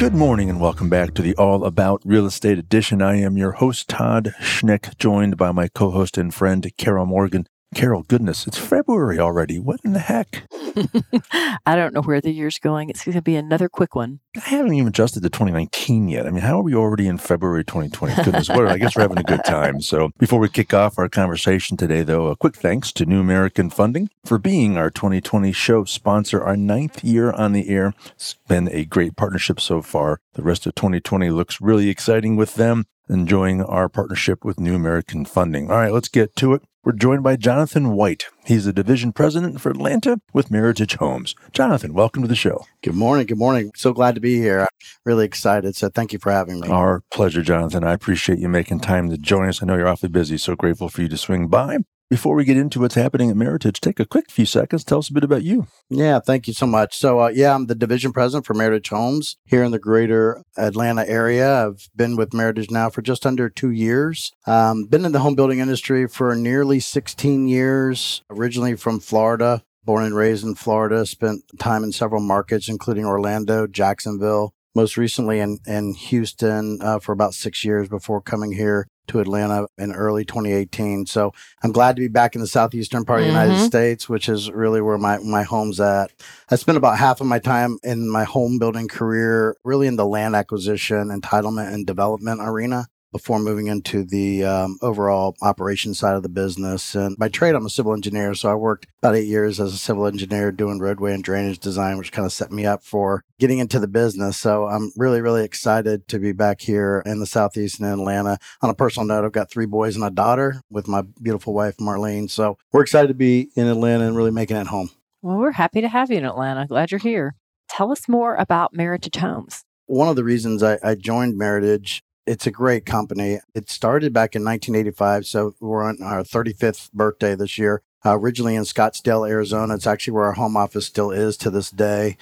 Good morning and welcome back to the All About Real Estate Edition. I am your host, Todd Schnick, joined by my co host and friend, Carol Morgan. Carol, goodness, it's February already. What in the heck? I don't know where the year's going. It's going to be another quick one. I haven't even adjusted to 2019 yet. I mean, how are we already in February 2020? Goodness, what? I guess we're having a good time. So, before we kick off our conversation today, though, a quick thanks to New American Funding for being our 2020 show sponsor, our ninth year on the air. It's been a great partnership so far. The rest of 2020 looks really exciting with them enjoying our partnership with New American Funding. All right, let's get to it. We're joined by Jonathan White. He's the division president for Atlanta with Meritage Homes. Jonathan, welcome to the show. Good morning. Good morning. So glad to be here. I'm really excited. So thank you for having me. Our pleasure, Jonathan. I appreciate you making time to join us. I know you're awfully busy, so grateful for you to swing by. Before we get into what's happening at Meritage, take a quick few seconds. Tell us a bit about you. Yeah, thank you so much. So, uh, yeah, I'm the division president for Meritage Homes here in the greater Atlanta area. I've been with Meritage now for just under two years. Um, been in the home building industry for nearly 16 years, originally from Florida. Born and raised in Florida, spent time in several markets, including Orlando, Jacksonville, most recently in, in Houston uh, for about six years before coming here to Atlanta in early 2018. So I'm glad to be back in the southeastern part of the United States, which is really where my, my home's at. I spent about half of my time in my home building career really in the land acquisition, entitlement, and development arena before moving into the um, overall operation side of the business. And by trade, I'm a civil engineer. So I worked about eight years as a civil engineer doing roadway and drainage design, which kind of set me up for getting into the business. So I'm really, really excited to be back here in the Southeast in Atlanta. On a personal note, I've got three boys and a daughter with my beautiful wife, Marlene. So we're excited to be in Atlanta and really making it home. Well, we're happy to have you in Atlanta. Glad you're here. Tell us more about Meritage Homes. One of the reasons I, I joined Meritage it's a great company. It started back in 1985, so we're on our 35th birthday this year. Uh, originally in Scottsdale, Arizona. It's actually where our home office still is to this day.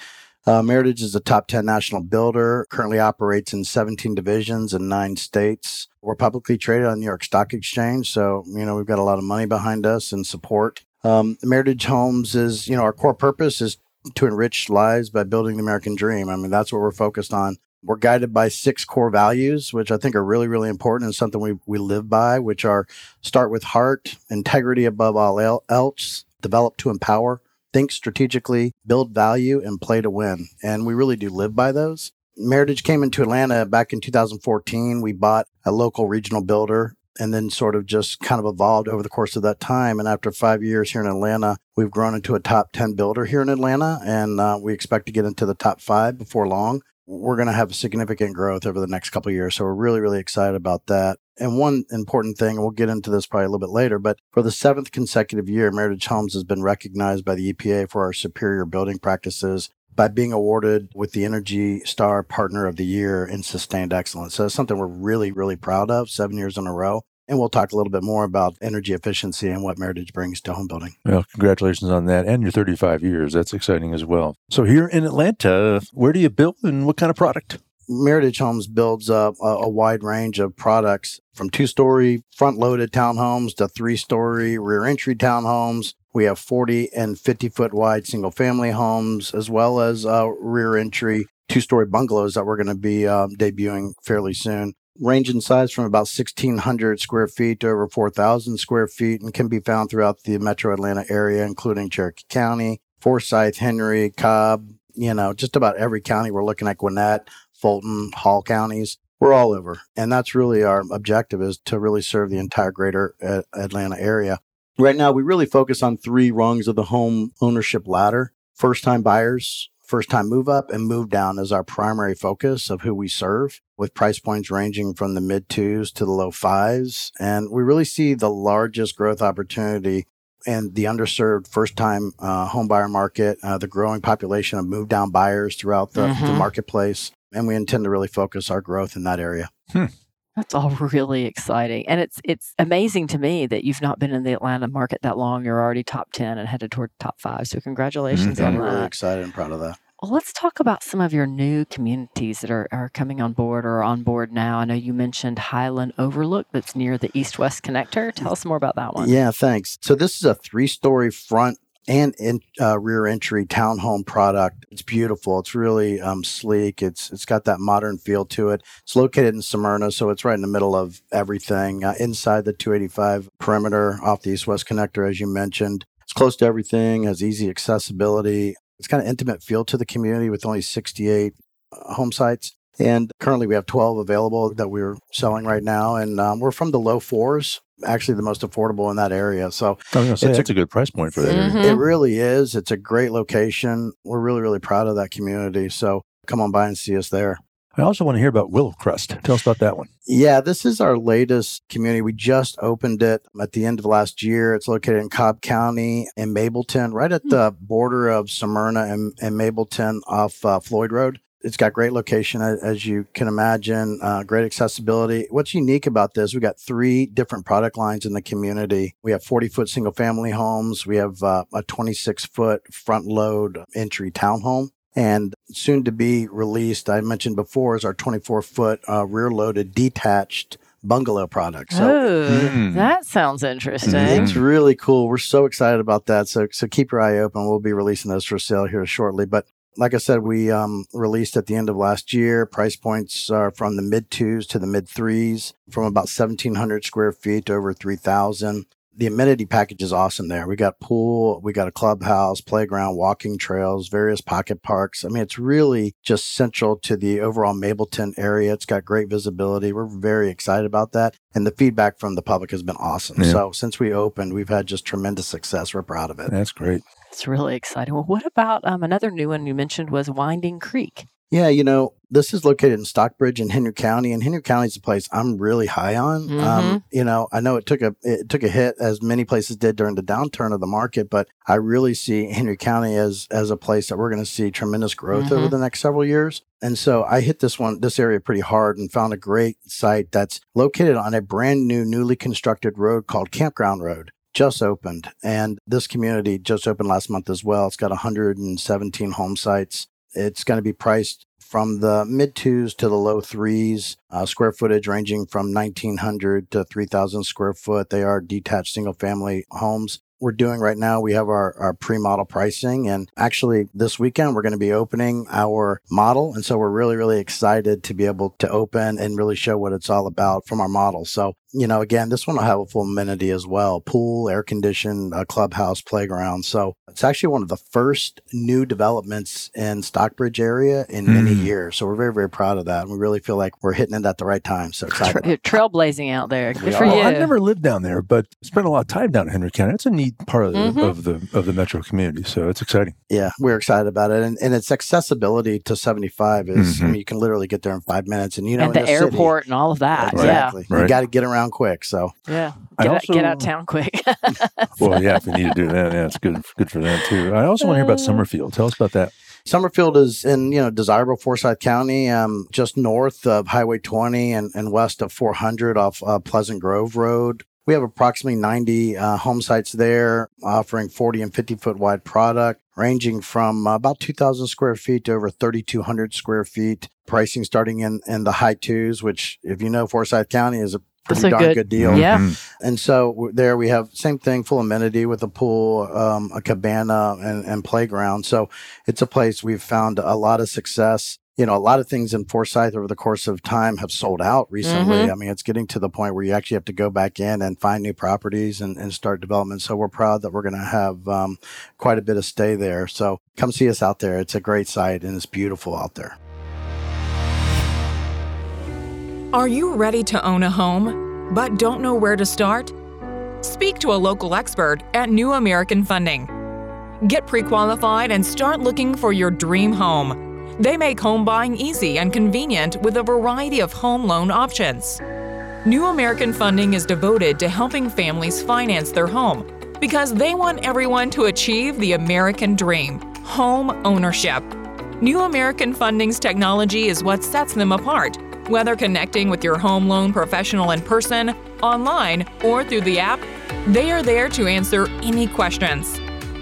Uh, Meritage is a top 10 national builder, currently operates in 17 divisions in nine states. We're publicly traded on New York Stock Exchange, so, you know, we've got a lot of money behind us and support. Um, Meritage Homes is, you know, our core purpose is to enrich lives by building the American dream. I mean, that's what we're focused on. We're guided by six core values, which I think are really, really important and something we, we live by, which are start with heart, integrity above all else, develop to empower, think strategically, build value, and play to win. And we really do live by those. Meritage came into Atlanta back in 2014. We bought a local regional builder and then sort of just kind of evolved over the course of that time. And after five years here in Atlanta, we've grown into a top 10 builder here in Atlanta, and uh, we expect to get into the top five before long we're going to have significant growth over the next couple years. So we're really, really excited about that. And one important thing, and we'll get into this probably a little bit later, but for the seventh consecutive year, Meritage Homes has been recognized by the EPA for our superior building practices by being awarded with the Energy Star Partner of the Year in Sustained Excellence. So it's something we're really, really proud of seven years in a row. And we'll talk a little bit more about energy efficiency and what Meritage brings to home building. Well, congratulations on that and your 35 years. That's exciting as well. So, here in Atlanta, where do you build and what kind of product? Meritage Homes builds a, a wide range of products from two story front loaded townhomes to three story rear entry townhomes. We have 40 and 50 foot wide single family homes, as well as uh, rear entry two story bungalows that we're going to be um, debuting fairly soon range in size from about 1,600 square feet to over 4,000 square feet and can be found throughout the metro Atlanta area, including Cherokee County, Forsyth, Henry, Cobb, you know, just about every county. We're looking at Gwinnett, Fulton, Hall counties. We're all over. And that's really our objective is to really serve the entire greater uh, Atlanta area. Right now, we really focus on three rungs of the home ownership ladder. First time buyers, first time move up and move down is our primary focus of who we serve with price points ranging from the mid twos to the low fives. And we really see the largest growth opportunity in the underserved first time uh, home buyer market, uh, the growing population of move down buyers throughout the, mm-hmm. the, marketplace. And we intend to really focus our growth in that area. Hmm. That's all really exciting. And it's it's amazing to me that you've not been in the Atlanta market that long. You're already top 10 and headed toward top 5. So congratulations Mhm. on I'm really excited and proud of that. Well, let's talk about some of your new communities that are, are coming on board or are on board now. I know you mentioned Highland Overlook that's near the East West Connector. Tell us more about that one. Yeah, thanks. So this is a three-story front and in, uh, rear entry townhome product. It's beautiful. It's really um, sleek. It's it's got that modern feel to it. It's located in Smyrna, so it's right in the middle of everything. Uh, inside the 285 perimeter off the east-west connector, as you mentioned. It's close to everything. Has easy accessibility. It's kind of intimate feel to the community with only 68 uh, home sites. And currently, we have 12 available that we're selling right now. And um, we're from the low fours, actually the most affordable in that area. So I was going to say It's a- that's a, good price point for that. area. Mhm. it really is. It's a great location. We're really, really proud of that community. So come on by and see us there. I also want to hear about Willow Crest. Tell us about that one. Yeah, this is our latest community. We just opened it at the end of last year. It's located in Cobb County in Mableton, right at the border of Smyrna and, and Mableton off uh, Floyd Road. It's got great location, as you can imagine, uh, great accessibility. What's unique about this, we've got three different product lines in the community. We have 40 foot single family homes. We have uh, a 26 foot front load entry townhome. And soon to be released, I mentioned before, is our 24 foot uh, rear loaded detached bungalow product. So oh, Mm. that sounds interesting. It's really cool. We're so excited about that. So so keep your eye open. We'll be releasing those for sale here shortly. But like I said, we um, released at the end of last year. Price points are from the mid twos to the mid threes, from about 1,700 square feet to over 3,000. The amenity package is awesome there. We got pool, we got a clubhouse, playground, walking trails, various pocket parks. I mean, it's really just central to the overall Mableton area. It's got great visibility. We're very excited about that. And the feedback from the public has been awesome. Yeah. So since we opened, we've had just tremendous success. We're proud of it. That's great. It's really exciting. Well, what about um, another new one you mentioned was Winding Creek? Yeah, you know, this is located in Stockbridge in Henry County, and Henry County is a place I'm really high on. Mhm. Um, you know, I know it took a it took a hit as many places did during the downturn of the market, but I really see Henry County as as a place that we're going to see tremendous growth over Mhm. the next several years. And so I hit this one this area pretty hard and found a great site that's located on a brand new newly constructed road called Campground Road. Just opened, and this community just opened last month as well. It's got 117 home sites. It's going to be priced from the mid twos to the low threes, uh, square footage ranging from 1900 to 3000 square foot. They are detached single family homes. We're doing right now, we have our, our pre model pricing. And actually, this weekend, we're going to be opening our model. And so we're really, really excited to be able to open and really show what it's all about from our model. So, you know, again, this one will have a full amenity as well pool, air conditioned, clubhouse, playground. So it's actually one of the first new developments in Stockbridge area in many Mm. years. So we're very, very proud of that. And we really feel like we're hitting it at the right time. So excited. Tra- you're trailblazing out there. Good We for are. you. Well, I've never lived down there, but spent a lot of time down in Henry County. It's a neat part of the, Mhm. of the of the metro community, so it's exciting. Yeah, we're excited about it. And, and its accessibility to 75 is, I Mhm. mean, you can literally get there in five minutes. And, you know, and in the city- airport and all of that. Exactly. Right. You got to get around quick. So, Yeah. Yeah. I Get, out, get out of town quick. Well, yeah, if you need to do that, yeah, it's good good for them too. I also want to hear about Summerfield. Tell us about that. Summerfield is in, you know, desirable Forsyth County, um, just north of Highway 20 and, and west of 400 off uh, Pleasant Grove Road. We have approximately 90 uh, home sites there, offering 40 and 50 foot wide product, ranging from uh, about 2,000 square feet to over 3,200 square feet. Pricing starting in, in the high twos, which, if you know Forsyth County, is a pretty That's a darn good- good, deal. Yeah. Mhm. And so there we have same thing, full amenity with a pool, um, a cabana, and, and playground. So it's a place we've found a lot of success. You know, a lot of things in Forsyth over the course of time have sold out recently. Mhm. I mean, it's getting to the point where you actually have to go back in and find new properties and, and start development. So we're proud that we're going to have um, quite a bit of stay there. So come see us out there. It's a great site and it's beautiful out there. Are you ready to own a home, but don't know where to start? Speak to a local expert at New American Funding. Get pre qualified and start looking for your dream home. They make home buying easy and convenient with a variety of home loan options. New American Funding is devoted to helping families finance their home because they want everyone to achieve the American dream home ownership. New American Funding's technology is what sets them apart Whether connecting with your home loan professional in person, online, or through the app, they are there to answer any questions.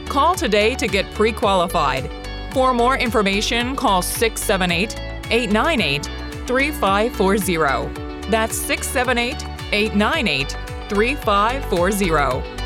Call today to get pre qualified. For more information, call 678 898 3540. That's 678 898 3540.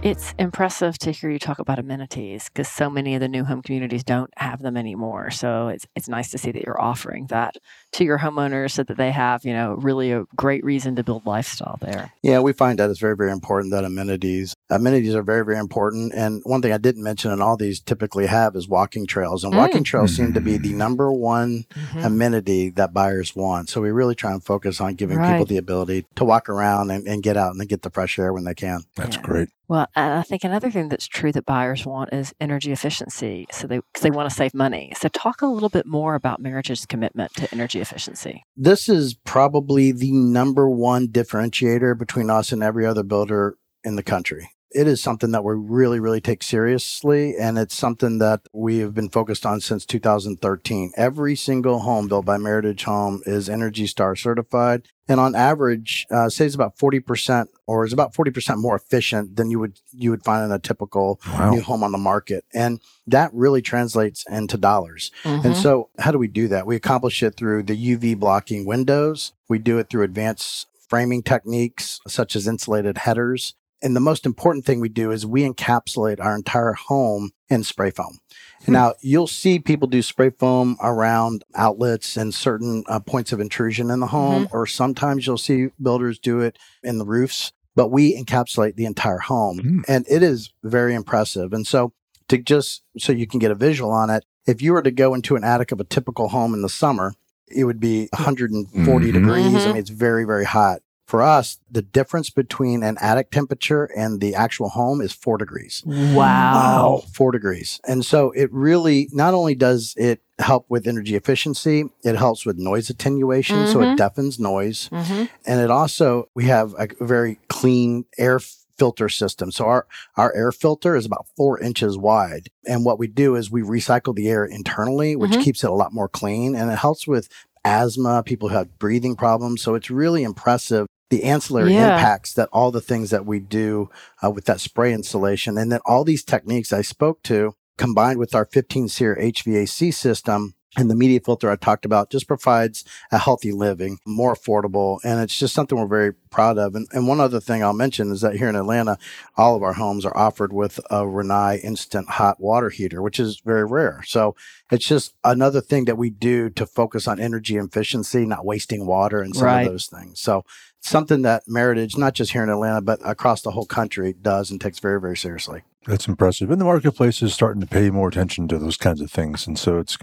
It's impressive to hear you talk about amenities because so many of the new home communities don't have them anymore. So it's it's nice to see that you're offering that to your homeowners so that they have, you know, really a great reason to build lifestyle there. Yeah, we find that it's very, very important that amenities amenities are very, very important. And one thing I didn't mention and all these typically have is walking trails. And walking Mm. trails seem to be the Mm. number one Mhm. amenity that buyers want. So we really try and focus on giving people the ability to walk around and, and get out and get the fresh air when they can. That's Yeah. great. Well, I think another thing that's true that buyers want is energy efficiency. So they they want to save money. So talk a little bit more about Meritage's commitment to energy efficiency. This is probably the number one differentiator between us and every other builder in the country. It is something that we really, really take seriously, and it's something that we have been focused on since 2013. Every single home built by Meritage Home is Energy Star certified, and on average, uh, saves about 40% or is about 40% more efficient than you would you would find in a typical Wow. new home on the market, and that really translates into dollars. And so, how do we do that? We accomplish it through the UV blocking windows. We do it through advanced framing techniques such as insulated headers. And the most important thing we do is we encapsulate our entire home in spray foam. Now, you'll see people do spray foam around outlets and certain uh, points of intrusion in the home, or sometimes you'll see builders do it in the roofs, but we encapsulate the entire home. Mm. And it is very impressive. And so, to just so you can get a visual on it, if you were to go into an attic of a typical home in the summer, it would be 140 Mhm. degrees. I Mhm. mean, it's very, very hot. For us, the difference between an attic temperature and the actual home is four degrees. Wow. Four degrees. And so it really, not only does it help with energy efficiency, it helps with noise attenuation. So Mhm. it deafens noise. Mm-hmm. And it also, we have a very clean air filter system. So our, our air filter is about four inches wide. And what we do is we recycle the air internally, which Mhm. keeps it a lot more clean. And it helps with asthma, people who have breathing problems. So it's really impressive the ancillary Yeah. impacts that all the things that we do uh, with that spray installation and then all these techniques I spoke to combined with our 15 SEER HVAC system and the media filter I talked about just provides a healthy living, more affordable, and it's just something we're very proud of. And, and one other thing I'll mention is that here in Atlanta, all of our homes are offered with a Rinnai instant hot water heater, which is very rare. So it's just another thing that we do to focus on energy efficiency, not wasting water and some Right. of those things. So something that Meritage, not just here in Atlanta, but across the whole country, does and takes very, very seriously. That's impressive. And the marketplace is starting to pay more attention to those kinds of things. And so it's,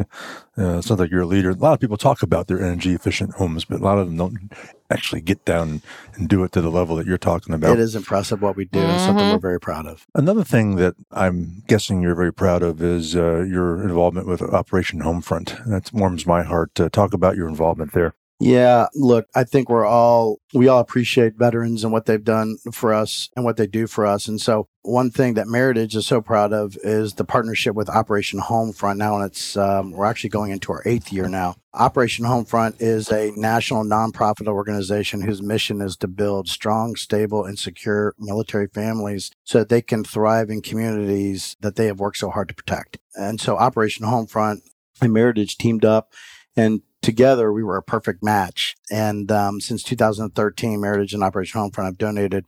uh, it sounds like you're a leader. A lot of people talk about their energy efficient homes, but a lot of them don't actually get down and do it to the level that you're talking about. It is impressive what we do and something we're very proud of. Another thing that I'm guessing you're very proud of is uh, your involvement with Operation Homefront. That warms my heart to talk about your involvement there. Yeah, look, I think we're all we all appreciate veterans and what they've done for us and what they do for us. And so, one thing that Meritage is so proud of is the partnership with Operation Homefront. Now, and it's um, we're actually going into our eighth year now. Operation Homefront is a national nonprofit organization whose mission is to build strong, stable, and secure military families so that they can thrive in communities that they have worked so hard to protect. And so, Operation Homefront and Meritage teamed up and together we were a perfect match. And um, since 2013, Meritage and Operation Homefront I've donated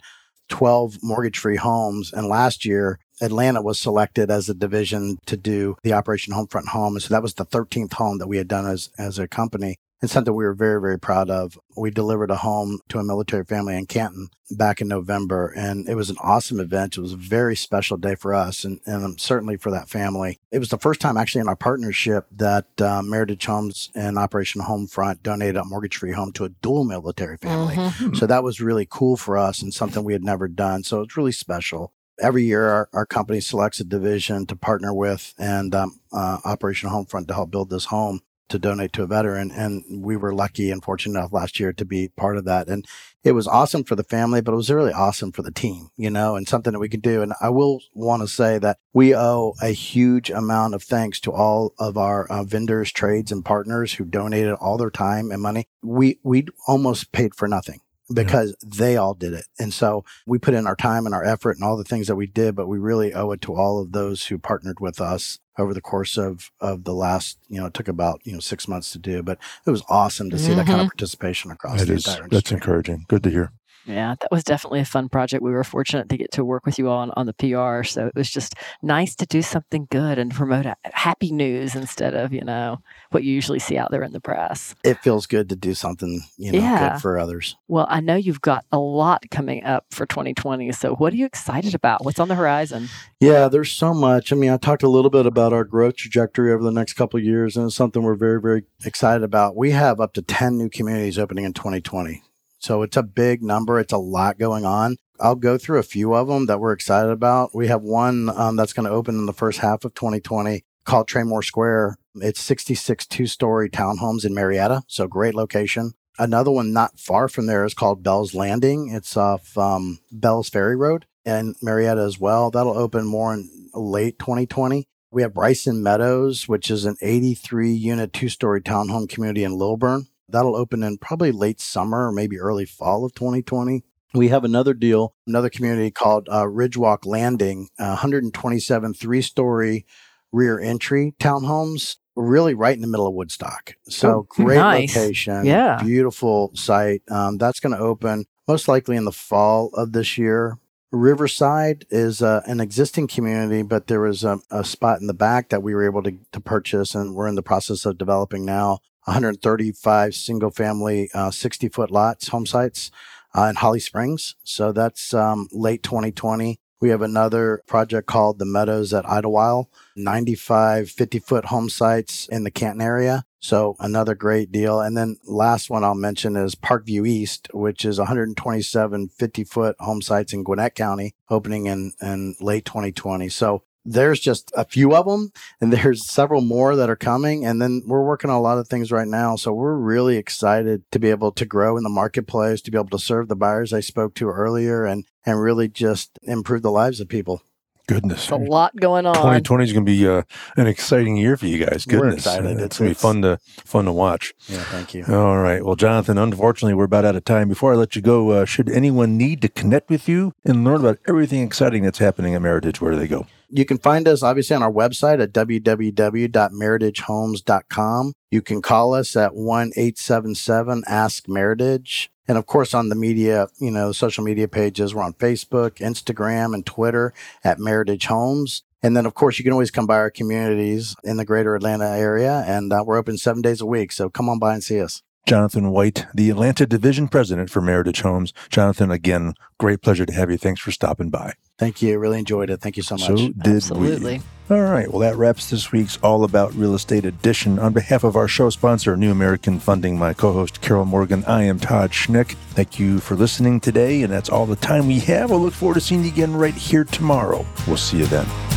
12 mortgage free homes. And last year, Atlanta was selected as a division to do the Operation Homefront home. And so that was the 13th home that we had done as, as a company and something we were very, very proud of. We delivered a home to a military family in Canton back in November, and it was an awesome event. It was a very special day for us and, and um, certainly for that family. It was the first time actually in our partnership that um, Meritage Homes and Operation Homefront donated a mortgage-free home to a dual military family. Mhm. So that was really cool for us and something we had never done. So it's really special. Every year, our, our company selects a division to partner with and um, uh, Operation Homefront to help build this home. To donate to a veteran. And we were lucky and fortunate enough last year to be part of that. And it was awesome for the family, but it was really awesome for the team, you know, and something that we can do. And I will want to say that we owe a huge amount of thanks to all of our uh, vendors, trades, and partners who donated all their time and money. We we almost paid for nothing because yeah. they all did it. And so we put in our time and our effort and all the things that we did, but we really owe it to all of those who partnered with us over the course of, of the last, you know, it took about, you know, six months to do, but it was awesome to see mm-hmm. that kind of mm-hmm. participation across that the is, entire industry. That's encouraging. Good to hear. Yeah, that was definitely a fun project. We were fortunate to get to work with you all on, on the PR. So it was just nice to do something good and promote happy news instead of, you know, what you usually see out there in the press. It feels good to do something, you know, yeah. good for others. Well, I know you've got a lot coming up for 2020. So what are you excited about? What's on the horizon? Yeah, there's so much. I mean, I talked a little bit about our growth trajectory over the next couple of years, and it's something we're very, very excited about. We have up to 10 new communities opening in 2020. So it's a big number. It's a lot going on. I'll go through a few of them that we're excited about. We have one um, that's going to open in the first half of 2020 called Traymore Square. It's 66 two story townhomes in Marietta. So great location. Another one not far from there is called Bell's Landing. It's off um, Bell's Ferry Road in Marietta as well. That'll open more in late 2020. We have Bryson Meadows, which is an 83 unit two story townhome community in Lilburn. That'll open in probably late summer or maybe early fall of 2020. We have another deal, another community called uh, Ridgewalk Landing, uh, 127 three story rear entry townhomes, really right in the middle of Woodstock. So oh, great nice. location, yeah, beautiful site. Um, that's going to open most likely in the fall of this year. Riverside is uh, an existing community, but there was a, a, spot in the back that we were able to, to purchase, and we're in the process of developing now. 135 single family, uh, 60 foot lots, home sites uh, in Holly Springs. So that's um, late 2020. We have another project called the Meadows at Idlewild, 95 50 foot home sites in the Canton area. So another great deal. And then last one I'll mention is Parkview East, which is 127 50 foot home sites in Gwinnett County, opening in, in late 2020. So there's just a few of them and there's several more that are coming and then we're working on a lot of things right now. So we're really excited to be able to grow in the marketplace to be able to serve the buyers i spoke to earlier and and really just improve the lives of people. Goodness. A lot going on. 2020 is going to be uh, an exciting year for you guys. Goodness. we're excited. Uh, it's, it's going to be fun to fun to watch. Yeah thank you. All right. Well jonathan unfortunately we're about out of time. Before i let you go uh, should anyone need to connect with you and learn about everything exciting that's happening at meritage where do they go you can find us obviously on our website at www.meritagehomes.com. You can call us at 1 877 Ask Meritage. And of course, on the media, you know, social media pages, we're on Facebook, Instagram, and Twitter at Meritage Homes. And then, of course, you can always come by our communities in the greater Atlanta area, and uh, we're open seven days a week. So come on by and see us. Jonathan White, the Atlanta Division President for Meritage Homes. Jonathan, again, great pleasure to have you. Thanks for stopping by. Thank you. Really enjoyed it. Thank you so much. So did Absolutely. we. All right. Well, that wraps this week's All About Real Estate edition. On behalf of our show sponsor, New American Funding, my co host, Carol Morgan, I am Todd Schnick. Thank you for listening today. And that's all the time we have. We'll look forward to seeing you again right here tomorrow. We'll see you then.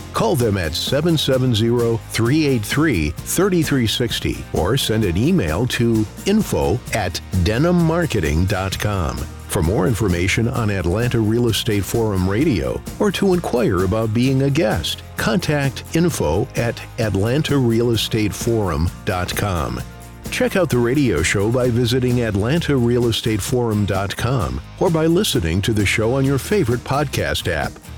Call them at 770 383 3360 or send an email to info at denimmarketing.com. For more information on Atlanta Real Estate Forum Radio or to inquire about being a guest, contact info at atlantarealestateforum.com. Check out the radio show by visiting atlantarealestateforum.com or by listening to the show on your favorite podcast app.